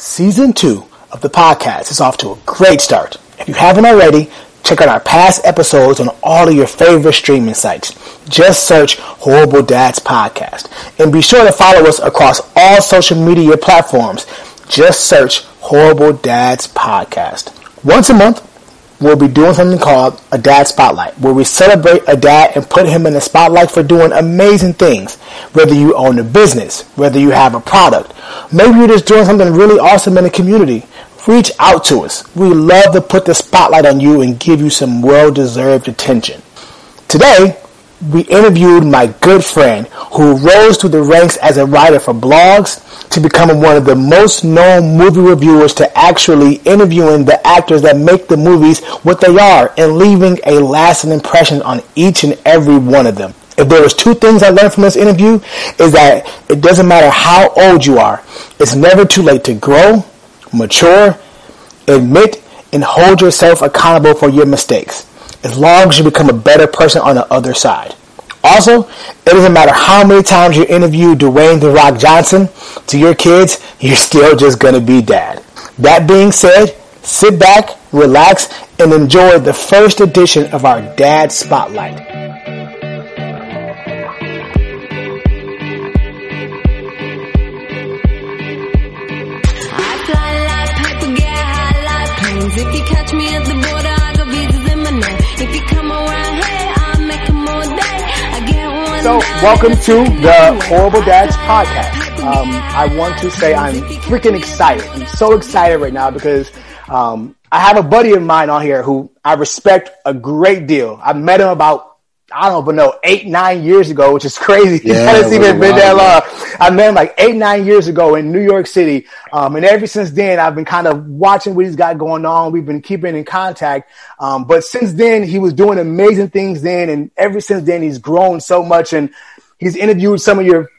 Season 2 of the podcast is off to a great start. If you haven't already, check out our past episodes on all of your favorite streaming sites. Just search Horrible Dads Podcast. And be sure to follow us across all social media platforms. Just search Horrible Dads Podcast. Once a month, we'll be doing something called a dad spotlight, where we celebrate a dad and put him in the spotlight for doing amazing things. Whether you own a business, whether you have a product, maybe you're just doing something really awesome in the community. Reach out to us. We love to put the spotlight on you and give you some well-deserved attention. Today, we interviewed my good friend who rose through the ranks as a writer for blogs to becoming one of the most known movie reviewers to actually interviewing the actors that make the movies what they are and leaving a lasting impression on each and every one of them. If there was two things I learned from this interview is that it doesn't matter how old you are, it's never too late to grow, mature, admit, and hold yourself accountable for your mistakes as long as you become a better person on the other side. Also, it doesn't matter how many times you interview Dwayne The Rock Johnson to your kids, you're still just going to be dad. That being said, sit back, relax, and enjoy the first edition of our Dad Spotlight. If you catch me So, welcome to the Horrible Dads podcast. Um, I want to say I'm freaking excited. I'm so excited right now because um, I have a buddy of mine on here who I respect a great deal. I met him about I don't even know eight nine years ago, which is crazy. Yeah, it's it even been that long. I met him like eight nine years ago in New York City, um, and ever since then I've been kind of watching what he's got going on. We've been keeping in contact, um, but since then he was doing amazing things then, and ever since then he's grown so much and he's interviewed some of your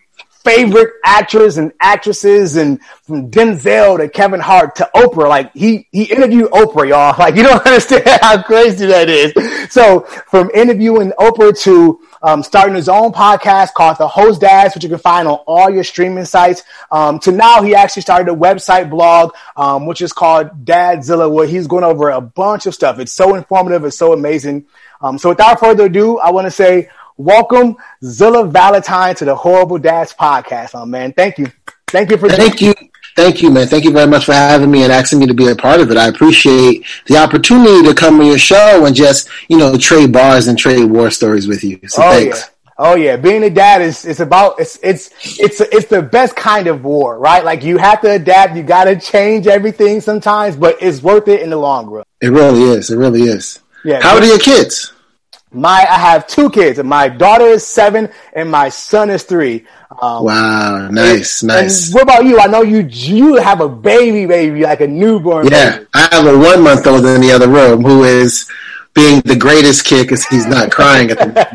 favorite actors and actresses and from Denzel to Kevin Hart to Oprah. Like he, he interviewed Oprah, y'all. Like you don't understand how crazy that is. So from interviewing Oprah to um, starting his own podcast called The Host Dads, which you can find on all your streaming sites, um, to now he actually started a website blog, um, which is called Dadzilla, where he's going over a bunch of stuff. It's so informative. It's so amazing. Um, so without further ado, I want to say welcome Zilla Valentine to the Horrible Dads podcast. Oh man, thank you. Thank you for Thank you. Thank you, man. Thank you very much for having me and asking me to be a part of it. I appreciate the opportunity to come on your show and just, you know, trade bars and trade war stories with you. So Oh thanks. yeah. Oh yeah, being a dad is it's about it's it's it's it's the best kind of war, right? Like you have to adapt, you got to change everything sometimes, but it's worth it in the long run. It really is. It really is. Yeah. How old are your kids? My I have two kids. My daughter is seven, and my son is three. Um, Wow. Nice. and Nice. what about you? I know you you have a baby, baby, like a newborn. Yeah. baby. I have a one month old in the other room who is being the greatest kid because he's not crying at the moment.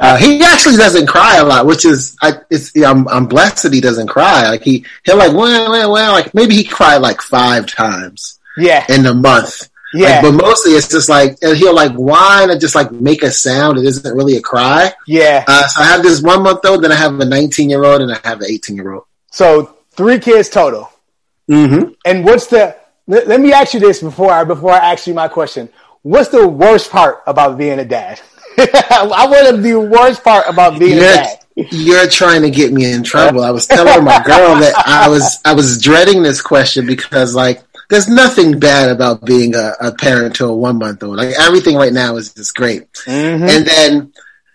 Uh, he actually doesn't cry a lot, which is I, it's yeah, I'm, I'm blessed that he doesn't cry. Like he he'll like well well well like maybe he cried like five times Yeah, in a month. Yeah, Like, but mostly it's just like and he'll like whine and just like make a sound. It isn't really a cry. yeah. Uh, so I have this one month old, then I have a 19 year old, and I have an 18 year old. So three kids total. Mm-hmm. And what's the? Let, let me ask you this before I before I ask you my question. What's the worst part about being a dad? I want to the worst part about being a You're, dad. you're trying to get me in trouble. I was telling my girl that I was I was dreading this question because like there's nothing bad about being a, a parent to a one month old. Like everything right now is just great. Mm-hmm. And then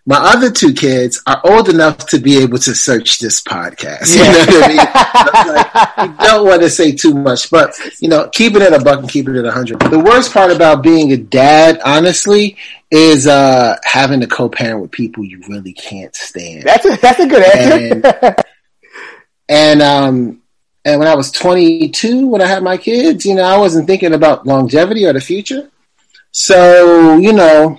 my other two kids are old enough to be able to search this podcast. You know what I mean? Like, you don't want to say too much, but you know, keeping it at a buck and keeping it a hundred. The worst part about being a dad, honestly, is uh having to co-parent with people you really can't stand. That's a, that's a good answer. And um and when I was 22, when I had my kids, you know, I wasn't thinking about longevity or the future. So, you know,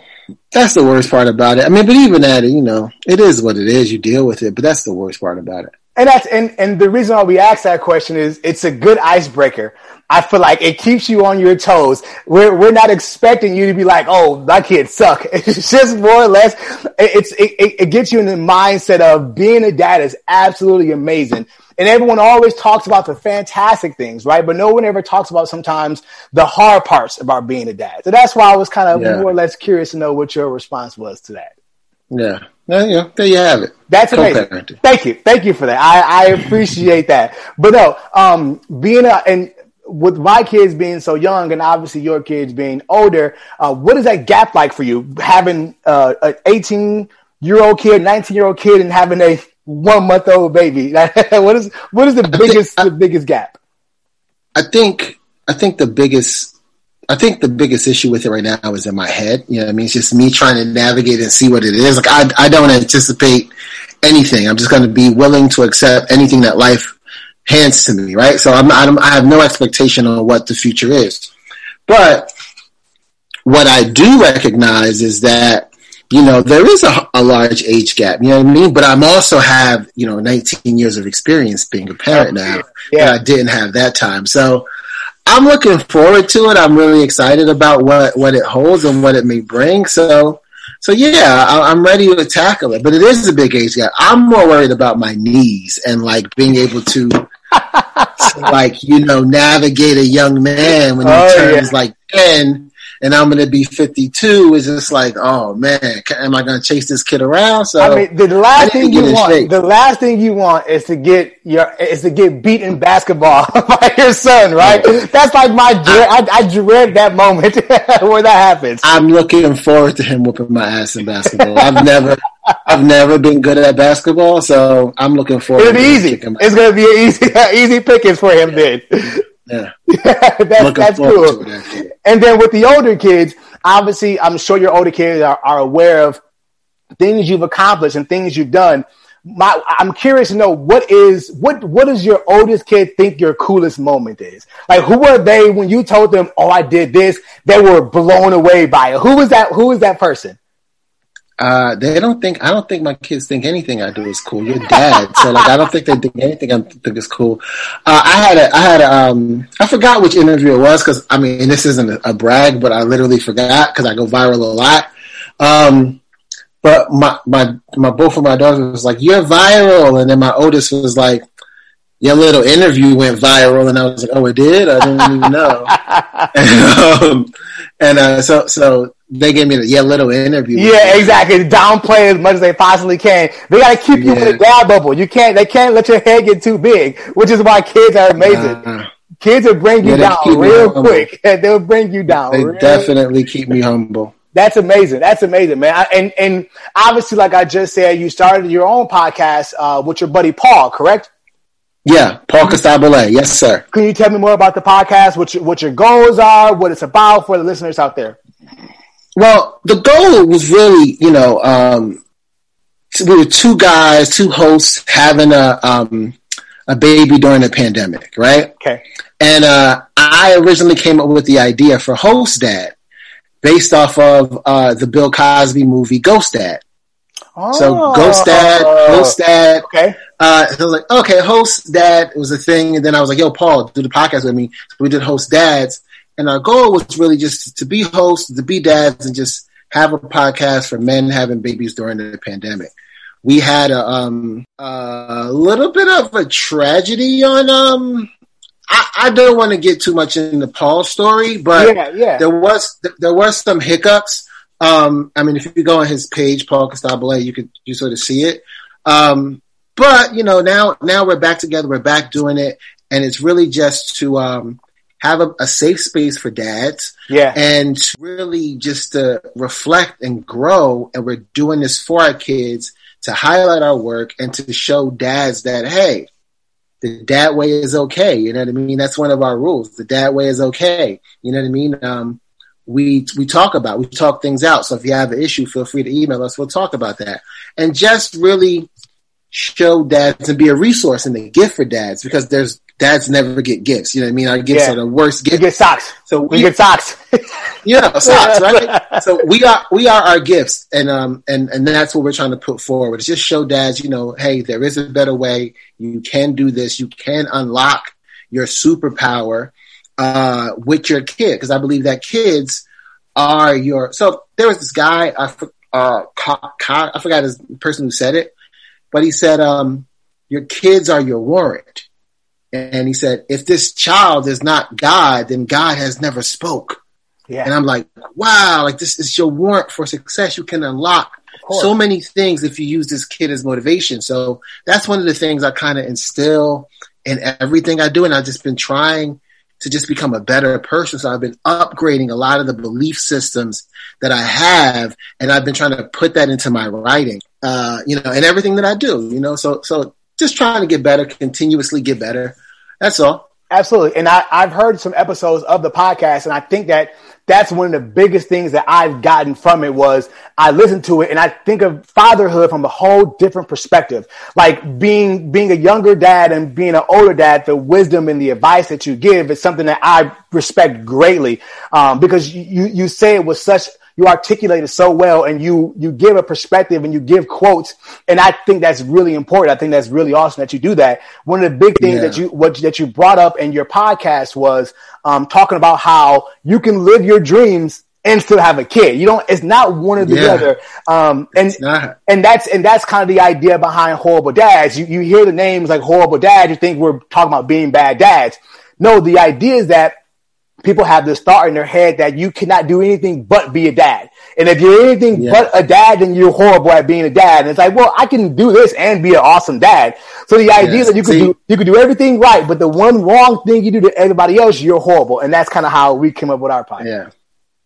that's the worst part about it. I mean, but even at it, you know, it is what it is. You deal with it, but that's the worst part about it. And that's and and the reason why we ask that question is it's a good icebreaker. I feel like it keeps you on your toes. We're we're not expecting you to be like, oh, my kids suck. It's just more or less. It's it, it gets you in the mindset of being a dad is absolutely amazing. And everyone always talks about the fantastic things, right? But no one ever talks about sometimes the hard parts about being a dad. So that's why I was kind of Yeah. more or less curious to know what your response was to that. Yeah. Yeah, yeah. There you have it. That's amazing. Thank you. Thank you for that. I, I appreciate that. But no, um, being a, and with my kids being so young and obviously your kids being older, uh, what is that gap like for you? Having uh, an 18 year old kid, 19 year old kid and having a one month old baby. what is, what is the biggest, the biggest gap? I think I think the biggest I think the biggest issue with it right now is in my head. You know, what I mean, it's just me trying to navigate and see what it is. Like I I don't anticipate anything. I'm just going to be willing to accept anything that life hands to me. Right. So I'm, I'm I have no expectation on what the future is, but what I do recognize is that you know there is a, a large age gap. You know what I mean? But I'm also have you know 19 years of experience being a parent now. Yeah. And I didn't have that time. So I'm looking forward to it. I'm really excited about what what it holds and what it may bring. So. So yeah, I, I'm ready to tackle it, but it is a big age gap. I'm more worried about my knees and like being able to, to like you know navigate a young man when he Oh, turns yeah. like ten, and I'm going to be 52. Is just like, oh man, am I going to chase this kid around? So I mean, the last thing you want, shape. the last thing you want is to get your, is to get beat in basketball by your son, right? That's like my, dread, I, I dread that moment where that happens. I'm looking forward to him whooping my ass in basketball. I've never, I've never been good at basketball, so I'm looking forward. It'll be to easy. It's gonna be an easy, easy pickings for him then. Yeah, that's that's cool. Actually. And then with the older kids, obviously, I'm sure your older kids are, are aware of things you've accomplished and things you've done. My, I'm curious to know what is what what does your oldest kid think your coolest moment is? Like, who were they when you told them, "Oh, I did this"? They were blown away by it. Who was that? Who was that person? Uh, they don't think I don't think my kids think anything I do is cool. You're dad, so like I don't think they think anything I think is cool. Uh, I had a I had a, um I forgot which interview it was because I mean this isn't a, a brag, but I literally forgot because I go viral a lot. Um, but my my my both of my daughters was like you're viral, and then my oldest was like. Your little interview went viral, and I was like, "Oh, it did! I didn't even know." and um, and uh, so, so they gave me the yeah little interview. Yeah, exactly. Downplay as much as they possibly can. They got to keep you in Yeah. a dad bubble. You can't. They can't let your head get too big, which is why kids are amazing. Uh, Kids will bring you Yeah, down real quick. They'll bring you down. they real- definitely keep me humble. That's amazing. That's amazing, man. I, and and obviously, like I just said, you started your own podcast uh, with your buddy Paul, correct? Yeah, Paul Costabile. Yes, sir. Can you tell me more about the podcast? What your, what your goals are? What it's about for the listeners out there? Well, the goal was really, you know, um, we were two guys, two hosts having a um, a baby during the pandemic, right? Okay. And uh, I originally came up with the idea for Host Dad, based off of uh, the Bill Cosby movie Ghost Dad. So Oh. Ghost Dad, Host Dad. Okay. Uh, so I was like, okay, Host Dad was a thing, and then I was like, yo, Paul, do the podcast with me. So we did Host Dads, and our goal was really just to be hosts, to be dads, and just have a podcast for men having babies during the pandemic. We had a um a little bit of a tragedy on um. I, I don't want to get too much into Paul's story, but Yeah, yeah. there was there was some hiccups. Um, I mean, if you go on his page, Paul Costabile, you could you sort of see it. Um, but you know, now now we're back together. We're back doing it, and it's really just to um, have a, a safe space for dads Yeah. and really just to reflect and grow. And we're doing this for our kids to highlight our work and to show dads that hey, the dad way is okay. You know what I mean? That's one of our rules. The dad way is okay. You know what I mean? Um, we we talk about we talk things out. So if you have an issue, feel free to email us. We'll talk about that and just really show dads and be a resource and a gift for dads because there's dads never get gifts. You know what I mean? Our gifts Yeah. are the worst gifts. We get socks. So We we, get socks. yeah, socks, right? so we are we are our gifts, and um and and that's what we're trying to put forward. It's just show dads, you know, hey, there is a better way. You can do this. You can unlock your superpower uh, with your kid, because I believe that kids are your. So there was this guy, I uh, Co- Co- I forgot his person who said it, but he said, um, your kids are your warrant. And he said, if this child is not God, then God has never spoke. Yeah. And I'm like, wow, like this is your warrant for success. You can unlock so many things if you use this kid as motivation. So that's one of the things I kind of instill in everything I do. And I've just been trying to just become a better person. So I've been upgrading a lot of the belief systems that I have. And I've been trying to put that into my writing, uh, you know, and everything that I do, you know, so, so just trying to get better, continuously get better. That's all. Absolutely. And I, I've heard some episodes of the podcast, and I think that that's one of the biggest things that I've gotten from it was I listened to it and I think of fatherhood from a whole different perspective. Like being being a younger dad and being an older dad, the wisdom and the advice that you give is something that I respect greatly. Um, because you, you say it with such you articulate it so well and you you give a perspective and you give quotes and I think that's really important. I think that's really awesome that you do that. One of the big things Yeah. that you what that you brought up in your podcast was um, talking about how you can live your dreams and still have a kid. You don't. It's not one or the Yeah. other. Um, and and that's and that's kind of the idea behind horrible dads. You you hear the names like horrible dad, you think we're talking about being bad dads. No, the idea is that people have this thought in their head that you cannot do anything but be a dad. And if you're anything Yeah. but a dad, then you're horrible at being a dad. And it's like, well, I can do this and be an awesome dad. So the idea Yes. that you could See- do you can do everything right, but the one wrong thing you do to everybody else, you're horrible. And that's kind of how we came up with our podcast. Yeah.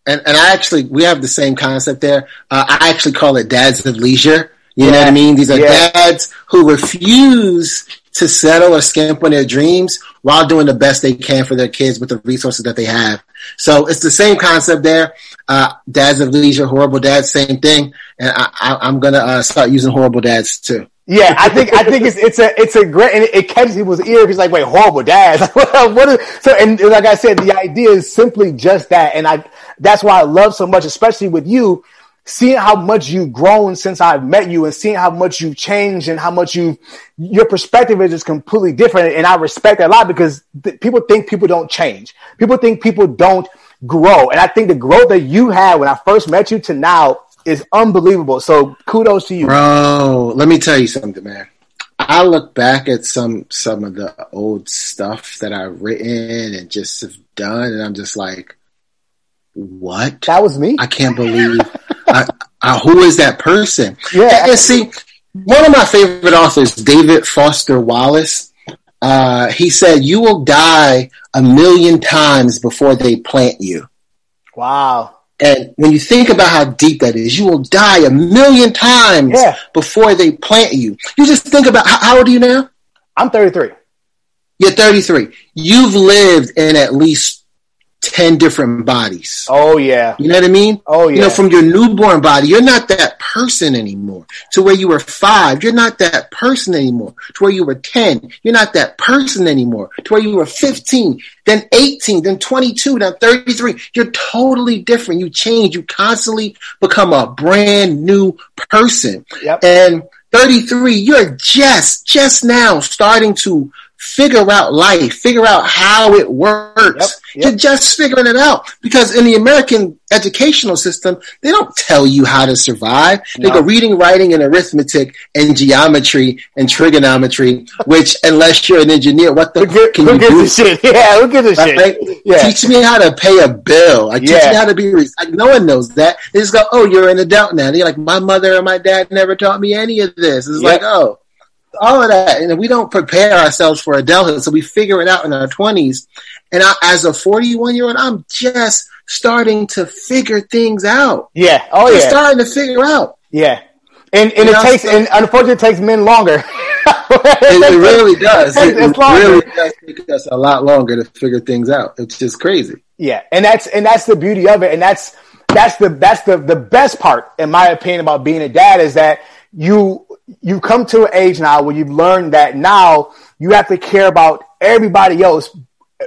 And and I actually we have the same concept there. Uh, I actually call it dads of leisure. You know what I mean? These are Yeah. dads who refuse to settle or skimp on their dreams while doing the best they can for their kids with the resources that they have. So it's the same concept there. Uh, dads of leisure, horrible dads, same thing. And I, I, I'm gonna uh, start using horrible dads too. Yeah, I think I think it's it's a it's a great and it, catches people's ear. He's like, wait, horrible dads. Like, what, what is, so and like I said, the idea is simply just that, and I that's why I love so much, especially with you, seeing how much you've grown since I've met you, and seeing how much you've changed and how much you your perspective is just completely different, and I respect that a lot because th- people think people don't change. People think people don't grow, and I think the growth that you had when I first met you to now is unbelievable. So kudos to you. Bro, let me tell you something, man. I look back at some some of the old stuff that I've written and just have done, and I'm just like, what? That was me. I can't believe. I, I, who is that person? Yeah. And, see, one of my favorite authors, David Foster Wallace, uh, he said, "You will die a million times before they plant you." Wow. And when you think about how deep that is, you will die a million times Yeah. before they plant you. You just think about how, how old are you now? I'm 33. You're 33. You've lived in at least 10 different bodies. Oh yeah. You know what I mean? Oh yeah. You know, from your newborn body, you're not that person anymore. To where you were five, you're not that person anymore. To where you were 10, you're not that person anymore. To where you were 15, then 18, then 22, then 33. You're totally different. You change. You constantly become a brand new person. Yep. And 33, you're just, just now starting to figure out life, figure out how it works. Yep, yep. You're just figuring it out because in the American educational system, they don't tell you how to survive. They go reading, writing, and arithmetic and geometry and trigonometry, which unless you're an engineer, what the Who, fuck can who you gives do? a shit? Yeah, who gives a Right? shit? Yeah. Teach me how to pay a bill. Like teach Yeah. me how to be. Like no one knows that. They just go, "Oh, you're an adult now." They're like, "My mother or my dad never taught me any of this." It's Yeah. like, oh, all of that, and we don't prepare ourselves for adulthood, so we figure it out in our twenties. And I, as a 41 year old, I'm just starting to figure things out. Yeah. Oh Just yeah. starting to figure out. Yeah. And and You it know, takes so- and unfortunately it takes men longer. It, it really does. It, longer. really does take us a lot longer to figure things out. It's just crazy. Yeah, and that's and that's the beauty of it, and that's that's the that's the the best part, in my opinion, about being a dad is that you you come to an age now where you've learned that now you have to care about everybody else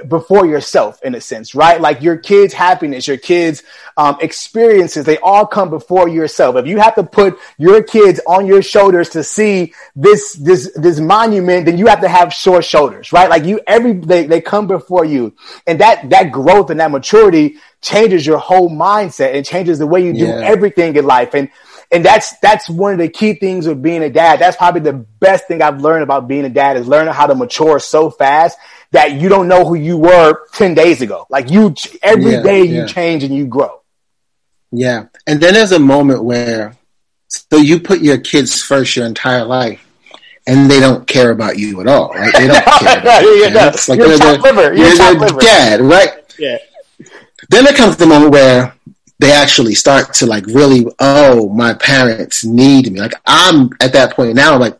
before yourself in a sense, right? Like your kids' happiness, your kids' um, experiences, they all come before yourself. If you have to put your kids on your shoulders to see this, this, this monument, then you have to have short shoulders, right? Like you, every, they, they come before you and that, that growth and that maturity changes your whole mindset and changes the way you do Yeah. everything in life. And, and that's, that's one of the key things with being a dad. That's probably the best thing I've learned about being a dad is learning how to mature so fast that you don't know who you were 10 days ago. Like you, every day Yeah, you yeah. change and you grow. Yeah. And then there's a moment where, so you put your kids first your entire life and they don't care about you at all, right? They don't care about you. Yeah, no. It's like You're they're chopped the- liver. You're you're chopped their dad, right? Yeah. Then there comes the moment where they actually start to like really, oh, my parents need me. Like I'm at that point now, I'm like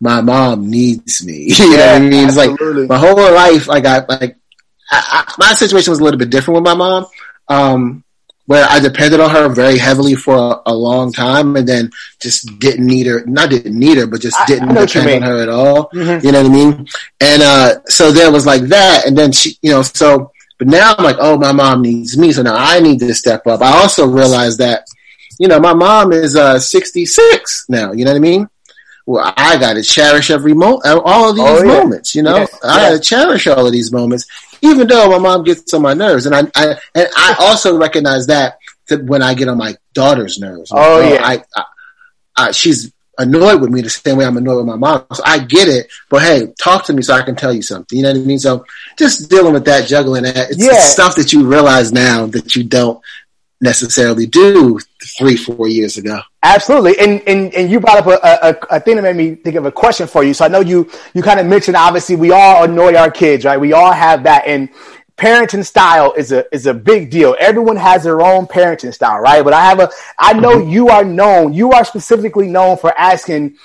my mom needs me. you know what I mean? It's like my whole life, I got like, I, I, my situation was a little bit different with my mom. Um, where I depended on her very heavily for a, a long time and then just didn't need her, not didn't need her, but just I- didn't I know what you depend on her at all. Mhm. You know what I mean? And, uh, so there was like that. And then she, you know, so, but now I'm like, oh, my mom needs me. So now I need to step up. I also realized that, you know, my mom is, uh, 66 now. You know what I mean? Well, I got to cherish every moment, all of these Oh, yeah. moments, you know, Yes, I got to cherish all of these moments, even though my mom gets on my nerves. And I, I and I also recognize that, when I get on my daughter's nerves. Like, Oh, yeah. I, I, I, she's annoyed with me the same way I'm annoyed with my mom. So I get it, but hey, talk to me so I can tell you something. You know what I mean? So just dealing with that, juggling that. It's, Yeah. stuff that you realize now that you don't necessarily do three, four years ago. Absolutely, and and and you brought up a, a, a thing that made me think of a question for you. So I know you you kind of mentioned obviously we all annoy our kids, right? We all have that, and parenting style is a is a big deal. Everyone has their own parenting style, right? But I have a I know mm-hmm. you are known, you are specifically known for asking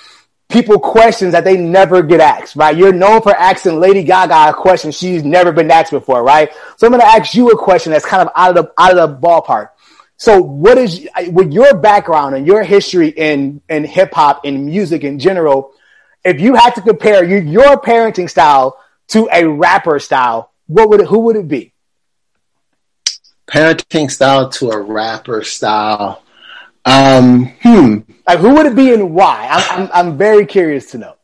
people questions that they never get asked, right? You're known for asking Lady Gaga a question she's never been asked before, right? So I'm going to ask you a question that's kind of out of the out of the ballpark. So what is with your background and your history in in hip hop and music in general? If you had to compare your, your parenting style to a rapper style, what would it, who would it be? Parenting style to a rapper style. Um, hmm. Like who would it be and why? I'm I'm, I'm very curious to know.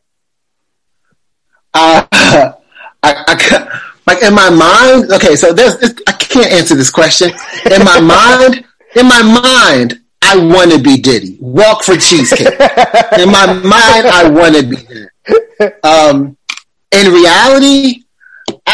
Uh, I, I, like in my mind, okay, so there's, I can't answer this question. In my mind, in my mind, I want to be Diddy. Walk for cheesecake. In my mind, I want to be that. Um, in reality,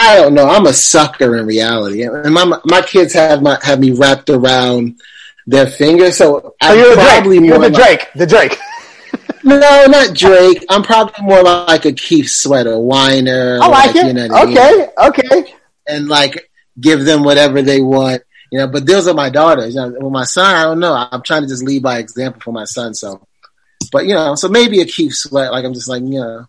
I don't know. I'm a sucker in reality, and my my kids have my have me wrapped around their finger. So So I'm you're probably more the like- Drake. The Drake. no, not Drake. I'm probably more like a Keith Sweater whiner. I like it. you know what I mean? okay. Okay. and like give them whatever they want. You know, but those are my daughters. You know, with my son, I don't know. I'm trying to just lead by example for my son. So, but you know, so maybe a Keith Sweat. Like I'm just like, you know,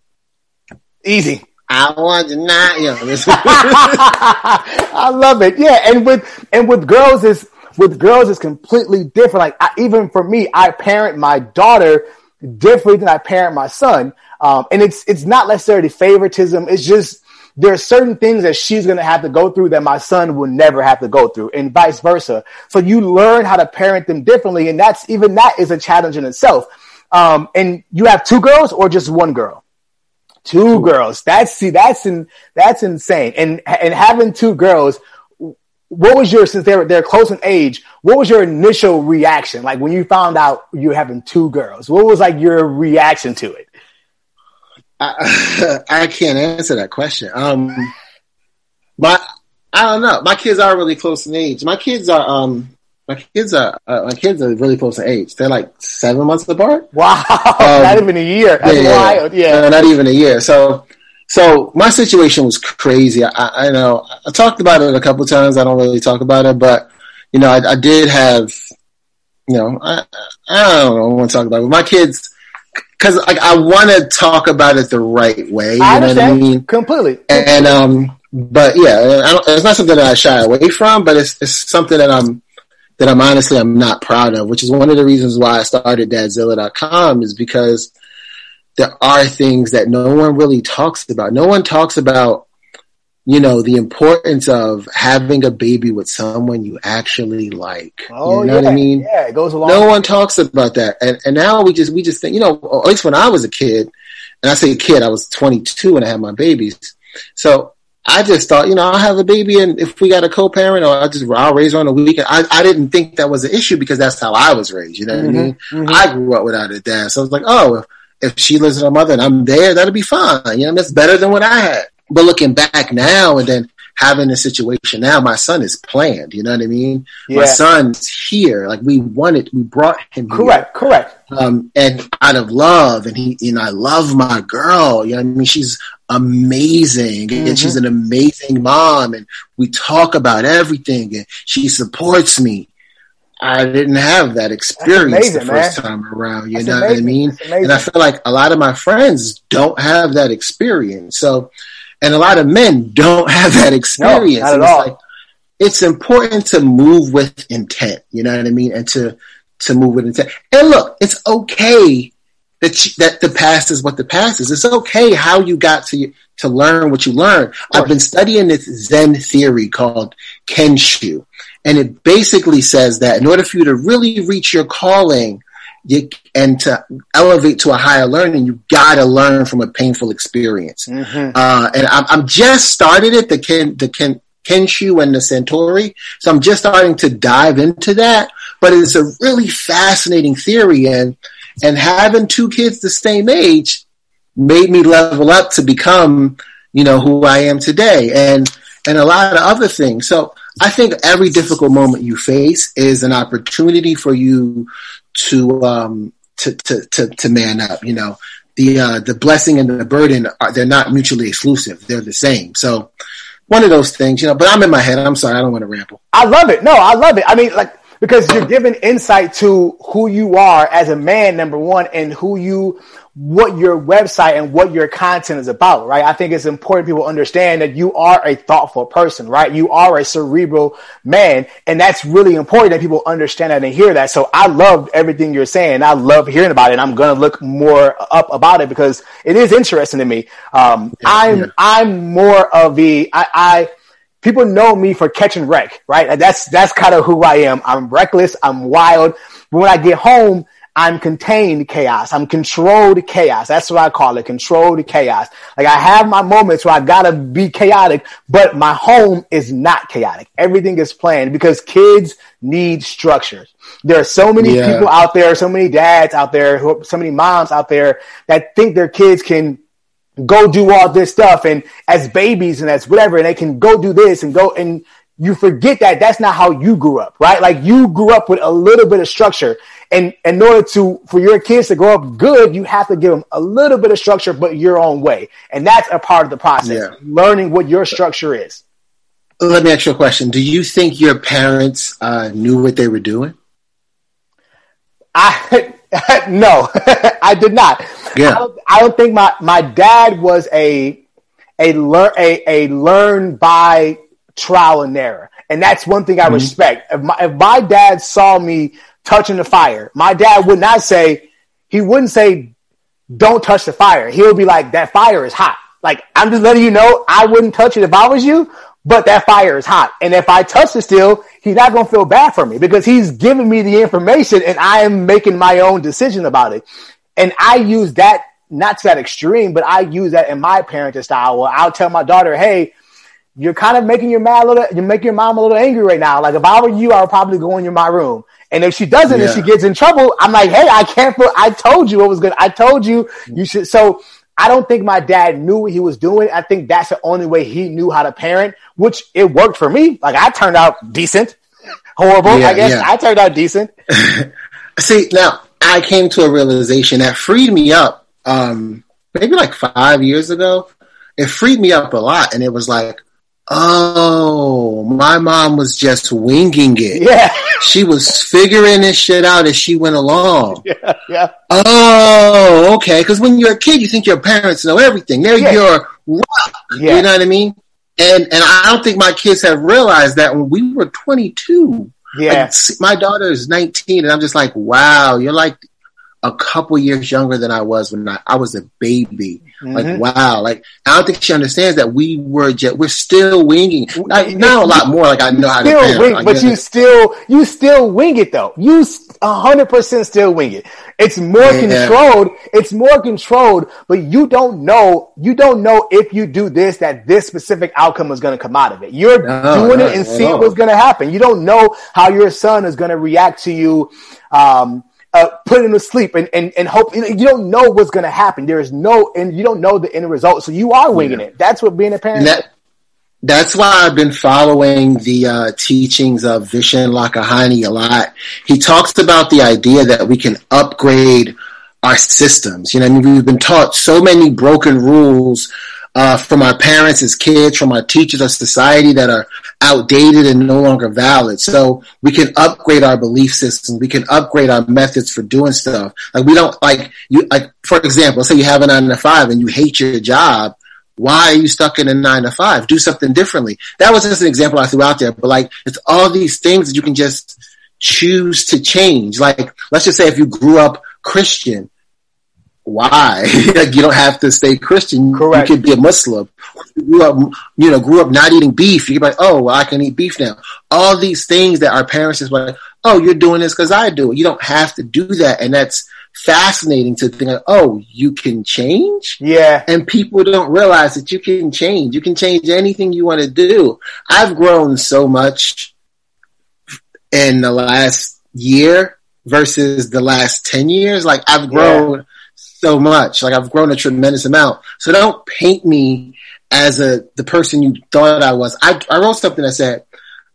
Easy. I want to not, you know. I love it. Yeah, and with and with girls is with girls is completely different. Like I, even for me, I parent my daughter differently than I parent my son, um, and it's it's not necessarily favoritism. It's just there are certain things that she's going to have to go through that my son will never have to go through, and vice versa. So you learn how to parent them differently, and that's even that is a challenge in itself. Um, and you have two girls or just one girl? Two girls. That's see, that's in, that's insane. And and having two girls, what was your since they're they're close in age? What was your initial reaction like when you found out you're having two girls? What was like your reaction to it? I, I can't answer that question. Um, my, I don't know. My kids are really close in age. My kids are, um, my kids are, uh, my kids are really close in age. They're like seven months apart. Wow, not even a year. That's wild. Yeah. Uh, not even a year. So, so my situation was crazy. I, I, know I talked about it a couple times. I don't really talk about it, but you know, I, I did have, you know, I, I don't know. I want to talk about it. But my kids, because like I want to talk about it the right way. You I know what I understand mean? completely. And um, but yeah, I don't, it's not something that I shy away from, but it's it's something that I'm that I'm honestly I'm not proud of, which is one of the reasons why I started Dadzilla.com is because there are things that no one really talks about. No one talks about, you know, the importance of having a baby with someone you actually like. Oh, you know yeah. what I mean? Yeah, it goes along. No one talks about that. And, and now we just, we just think, you know, at least when I was a kid, and I say a kid, I was 22 when I had my babies. So I just thought, you know, I'll have a baby and if we got a co-parent or I'll just, I'll raise her on a weekend. I, I didn't think that was an issue because that's how I was raised. You know what I mm-hmm, mean? Mm-hmm. I grew up without a dad. So I was like, oh, if, if she lives with her mother and I'm there, that'll be fine. You know, that's better than what I had. But looking back now and then having a situation now, my son is planned. You know what I mean? My son's here. Like we wanted, we brought him here Correct, correct. um, and out of love, and he, and I love my girl. You know, what I mean, she's amazing, and she's an amazing mom, and we talk about everything, and she supports me. I didn't have that experience amazing, the first man. time around. You That's know what I mean? And I feel like a lot of my friends don't have that experience. So, and a lot of men don't have that experience. not at it's all. like, it's important to move with intent. You know what I mean? And to to move with intent. And look, it's okay that you, that the past is what the past is. It's okay how you got to to learn what you learned. I've been studying this Zen theory called Kensho, and it basically says that in order for you to really reach your calling. You, and to elevate to a higher learning, you gotta learn from a painful experience. Uh, and I'm, I'm just started it, the Ken, the Ken, Kensho and the satori. So I'm just starting to dive into that, but it's a really fascinating theory and, and having two kids the same age made me level up to become, you know, who I am today and, and a lot of other things. So I think every difficult moment you face is an opportunity for you to, um, to, to, to, to man up, you know, the, uh, the blessing and the burden are, they're not mutually exclusive. They're the same. So one of those things, you know, but I'm in my head. I'm sorry. I don't want to ramble. I love it. No, I love it. I mean, like, because you're giving insight to who you are as a man, number one, and who you, what your website and what your content is about, right? I think it's important people understand that you are a thoughtful person, right? You are a cerebral man. And that's really important that people understand that and hear that. So I love everything you're saying. I love hearing about it. And I'm going to look more up about it because it is interesting to me. Um, I'm, yeah. I'm more of the, I, I, people know me for catch and wreck, right? And that's that's kind of who I am. I'm reckless. I'm wild. But when I get home, I'm contained chaos. I'm controlled chaos. That's what I call it. Controlled chaos. Like I have my moments where I gotta be chaotic, but my home is not chaotic. Everything is planned because kids need structures. There are so many Yeah. people out there, so many dads out there, so many moms out there that think their kids can go do all this stuff and as babies and as whatever and they can go do this and go and you forget that that's not how you grew up right like you grew up with a little bit of structure and in order to for your kids to grow up good you have to give them a little bit of structure but your own way and that's a part of the process Yeah. learning what your structure is Let me ask you a question. Do you think your parents uh, knew what they were doing? I no, I did not. Yeah. I don't, I don't think my, my dad was a a learn a, a learn by trial and error, and that's one thing I mm-hmm. respect. If my, if my dad saw me touching the fire, my dad would not say he wouldn't say don't touch the fire. He would be like that fire is hot. Like I'm just letting you know I wouldn't touch it if I was you, but that fire is hot. And if I touch it still, he's not going to feel bad for me because he's giving me the information and I am making my own decision about it. And I use that not to that extreme, but I use that in my parenting style where I'll tell my daughter, Hey, you're kind of making your mad a little, you're making your mom a little angry right now. Like if I were you, I would probably go in my room. And if she doesn't and she gets in trouble, I'm like, Hey, I can't, feel, I told you it was good. I told you you should. So I don't think my dad knew what he was doing. I think that's the only way he knew how to parent, which it worked for me. Like I turned out decent, horrible. Yeah, I guess yeah. I turned out decent. See, now I came to a realization that freed me up. Um, maybe like five years ago, it freed me up a lot, and it was like, oh, my mom was just winging it. Yeah. She was figuring this shit out as she went along. yeah. Yeah. Oh, okay. Because when you're a kid, you think your parents know everything. They're Yeah. your rock. Yeah. You know what I mean? And and I don't think my kids have realized that when we were 22, Yeah. Like, my daughter is 19 and I'm just like, wow, you're like a couple years younger than I was when I, I was a baby. Mhm. Like, wow. Like, I don't think she understands that we were just, we're still winging. Like, now a lot more, like I know how to still wing, I but you it. still you still wing it though. You hundred percent still wing it. It's more Yeah. controlled. It's more controlled, but you don't know. You don't know if you do this that this specific outcome is going to come out of it. You're No, doing no, it and at seeing what's going to happen. You don't know how your son is going to react to you. Um, uh, put him to sleep and, and, and hope you don't know what's going to happen. There is no, and you don't know the end result. So you are winging Yeah. it. That's what being a parent. That, that's why I've been following the uh, teachings of Vishen Lakhiani a lot. He talks about the idea that we can upgrade our systems. You know, I mean, we've been taught so many broken rules uh, from our parents as kids, from our teachers, our society that are outdated and no longer valid. So we can upgrade our belief system. We can upgrade our methods for doing stuff. Like we don't like you. Like for example, say you have a nine to five and you hate your job why are you stuck in a nine to five? Do something differently. That was just an example I threw out there, but like it's all these things that you can just choose to change. Like let's just say if you grew up Christian, why? like you don't have to stay Christian. Correct. You could be a Muslim. You grew up, you know, grew up not eating beef. You could be like, oh, well, I can eat beef now. All these things that our parents just like, oh, you're doing this because I do it. You don't have to do that, and that's fascinating to think. Oh, you can change yeah. and people don't realize that you can change. You can change anything you want to do. I've grown so much in the last year versus the last 10 years. Like I've grown so much. Like I've grown a tremendous amount. So don't paint me as a, the person you thought I was. I, I wrote something that said,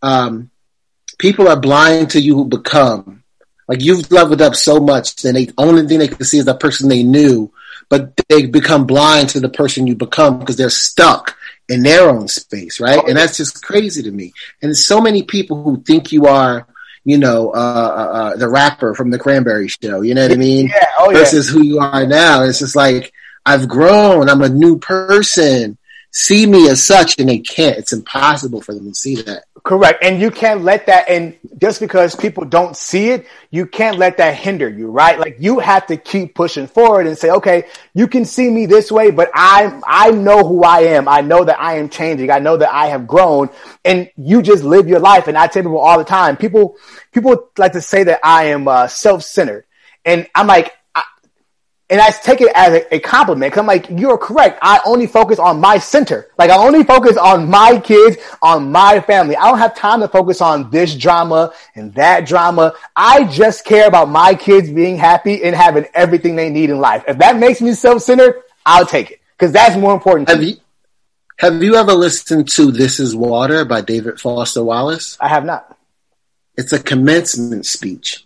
um, people are blind to you who become. Like you've leveled up so much, then the only thing they can see is the person they knew, but they become blind to the person you become because they're stuck in their own space, right? And that's just crazy to me. And so many people who think you are, you know, uh, uh, uh, the rapper from the Cranberry Show. You know what I mean? Yeah. Oh yeah. Versus who you are now. It's just like I've grown. I'm a new person. See me as such, and they can't. It's impossible for them to see that. Correct. And you can't let that, and just because people don't see it, you can't let that hinder you, right? Like you have to keep pushing forward and say, okay, you can see me this way, but I, I know who I am. I know that I am changing. I know that I have grown and you just live your life. And I tell people all the time, people, people like to say that I am uh, self-centered and I'm like, and I take it as a, a compliment. Cause I'm like, you're correct. I only focus on my center. Like I only focus on my kids, on my family. I don't have time to focus on this drama and that drama. I just care about my kids being happy and having everything they need in life. If that makes me self-centered, I'll take it. Cause that's more important Have you have you ever listened to "This Is Water" by David Foster Wallace? I have not. It's a commencement speech,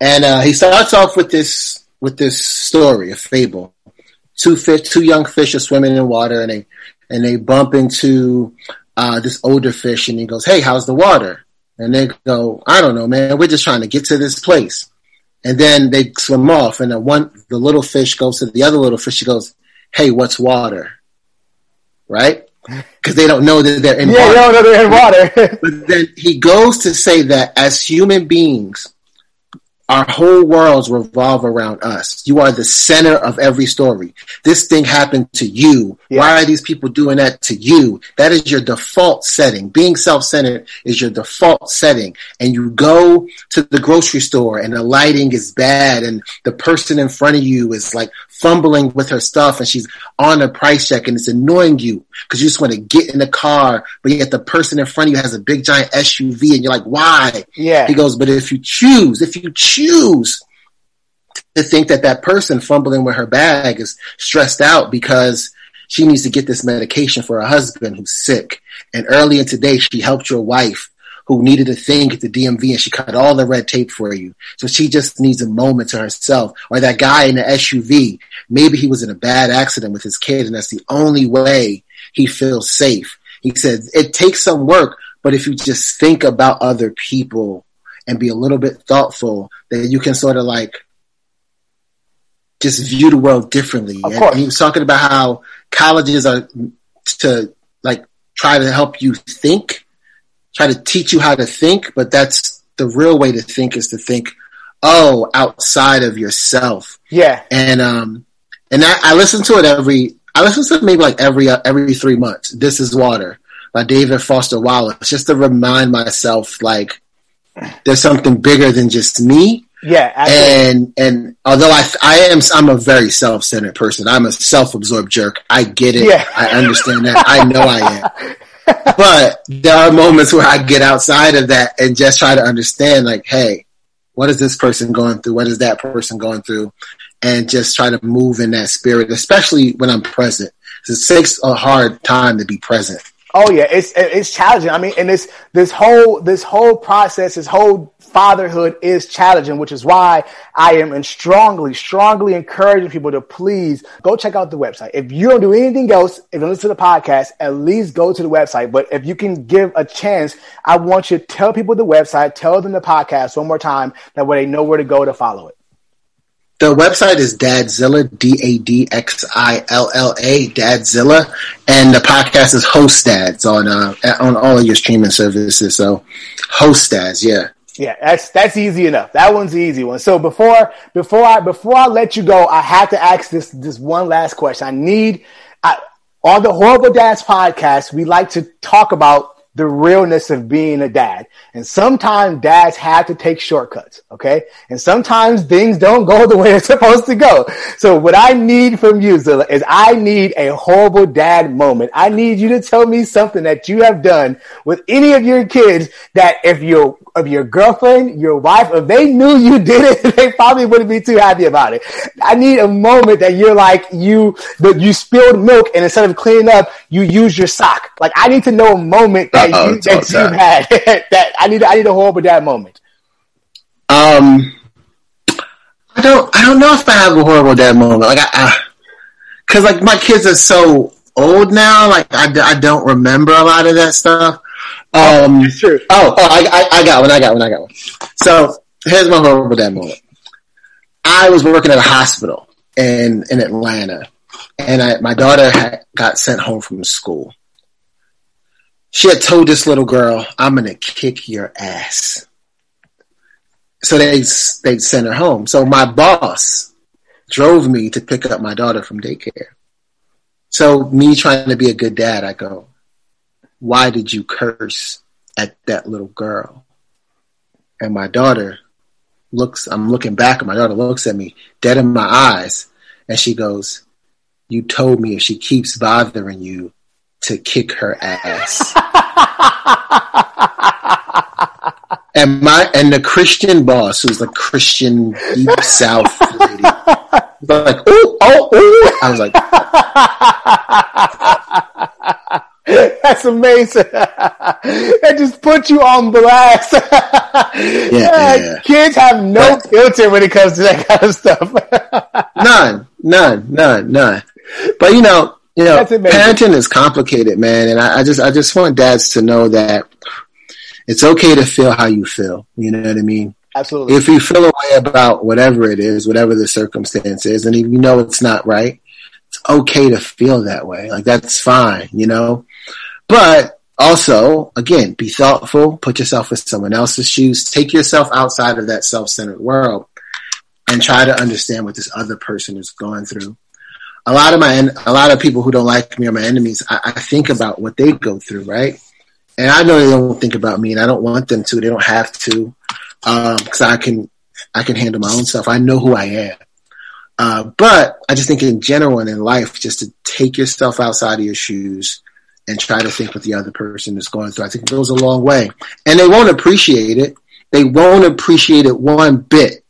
and uh, he starts off with this with this story, a fable. Two fish, two young fish are swimming in water, and they and they bump into uh, this older fish, and he goes, "Hey, how's the water?" And they go, "I don't know, man. We're just trying to get to this place." And then they swim off, and the one the little fish goes to the other little fish. She goes, "Hey, what's water?" Right? Because they don't know that they're in Yeah, water. no, no, they're in water. But then he goes to say that as human beings, our whole worlds revolve around us. You are the center of every story. This thing happened to you. Yeah. Why are these people doing that to you? That is your default setting. Being self-centered is your default setting. And you go to the grocery store and the lighting is bad and the person in front of you is like fumbling with her stuff and she's on a price check and it's annoying you because you just want to get in the car, but yet the person in front of you has a big giant SUV and you're like, why? yeah. He goes, but if you choose, if you choose to think that that person fumbling with her bag is stressed out because she needs to get this medication for her husband who's sick. And earlier today, she helped your wife who needed a thing at the DMV and she cut all the red tape for you. So she just needs a moment to herself. Or that guy in the SUV, maybe he was in a bad accident with his kid and that's the only way he feels safe. He said, it takes some work, but if you just think about other people and be a little bit thoughtful, that you can sort of like just view the world differently. Of And course. he was talking about how colleges are to like try to help you think, try to teach you how to think, but that's the real way to think is to think, oh, outside of yourself. Yeah. And um, and I, I listen to it every. I listen to it maybe like every uh, every three months. This is water by David Foster Wallace, just to remind myself like there's something bigger than just me. Yeah. Absolutely. And and although I I am I'm a very self centered person. I'm a self absorbed jerk. I get it. Yeah. I understand that. I know I am. But there are moments where I get outside of that and just try to understand like, hey, what is this person going through? What is that person going through? And just try to move in that spirit, especially when I'm present. It takes a hard time to be present. Oh yeah, it's it's challenging. I mean, and this this whole this whole process, this whole fatherhood is challenging, which is why I am and strongly, strongly encouraging people to please go check out the website. If you don't do anything else, if you listen to the podcast, at least go to the website. But if you can give a chance, I want you to tell people the website, tell them the podcast one more time, that way they know where to go to follow it. The website is Dadzilla, D-A-D-X-I-L-L-A, Dadzilla, and the podcast is Host Dads on uh, on all of your streaming services. So, Host Dads, yeah. Yeah, that's that's easy enough. That one's the easy one. So before before I before I let you go, I have to ask this this one last question. I need I, on the Horrible Dads podcast, we like to talk about the realness of being a dad. And sometimes dads have to take shortcuts, okay? And sometimes things don't go the way they're supposed to go. So what I need from you, Zilla, is I need a horrible dad moment. I need you to tell me something that you have done with any of your kids that if your of your girlfriend, your wife, if they knew you did it, they probably wouldn't be too happy about it. I need a moment that you're like you that you spilled milk and instead of cleaning up, you use your sock. Like I need to know a moment that Uh-oh, you that time. had that I need I need a horrible dad moment. Um, I don't, I don't know if I have a horrible dad moment. Like, I, I cause like my kids are so old now, like I, I don't remember a lot of that stuff. Um, True. Oh, oh, I, I, I got one. I got one. I got one. So here's my horrible dad moment. I was working at a hospital in in Atlanta, and I, my daughter had, got sent home from school. She had told this little girl, "I'm gonna kick your ass." So they they sent her home. So my boss drove me to pick up my daughter from daycare. So me trying to be a good dad, I go, why did you curse at that little girl? And my daughter looks, I'm looking back and my daughter looks at me dead in my eyes and she goes, you told me if she keeps bothering you to kick her ass. and my, and the Christian boss, who's the Christian deep south lady, was like, ooh, oh, ooh. I was like, That's amazing. that just put you on blast. yeah, yeah. Kids have no filter when it comes to that kind of stuff. None, none, none, none. But you know, you know, parenting is complicated, man. And I, I just, I just want dads to know that it's okay to feel how you feel. You know what I mean? Absolutely. If you feel a way about whatever it is, whatever the circumstance is, and you know it's not right, it's okay to feel that way. Like that's fine, you know? But also, again, be thoughtful, put yourself in someone else's shoes, take yourself outside of that self-centered world and try to understand what this other person is going through. A lot of my, a lot of people who don't like me are my enemies. I, I think about what they go through, right? And I know they don't think about me and I don't want them to. They don't have to. Um, cause I can, I can handle my own stuff. I know who I am. Uh, but I just think in general and in life, just to take yourself outside of your shoes and try to think what the other person is going through. I think it goes a long way. And they won't appreciate it. They won't appreciate it one bit,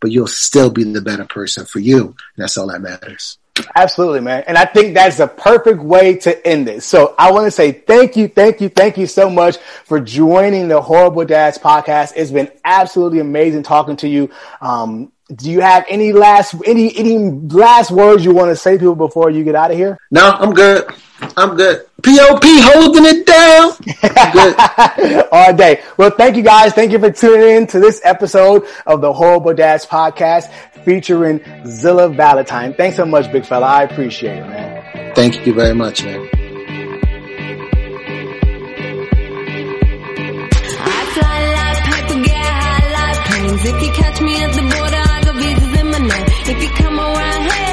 but you'll still be the better person for you. And that's all that matters. Absolutely, man. And I think that's the perfect way to end this. So I want to say thank you, thank you, thank you so much for joining the Horrible Dads podcast. It's been absolutely amazing talking to you. Um, do you have any last any any last words you want to say to people before you get out of here? No, I'm good. I'm good. POP holding it down. All day. Well, thank you guys. Thank you for tuning in to this episode of the Horrible Dads podcast featuring Zilla Valentine. Thanks so much, big fella. I appreciate it, man. Thank you very much, man. If you catch me at the border, I. If you come around.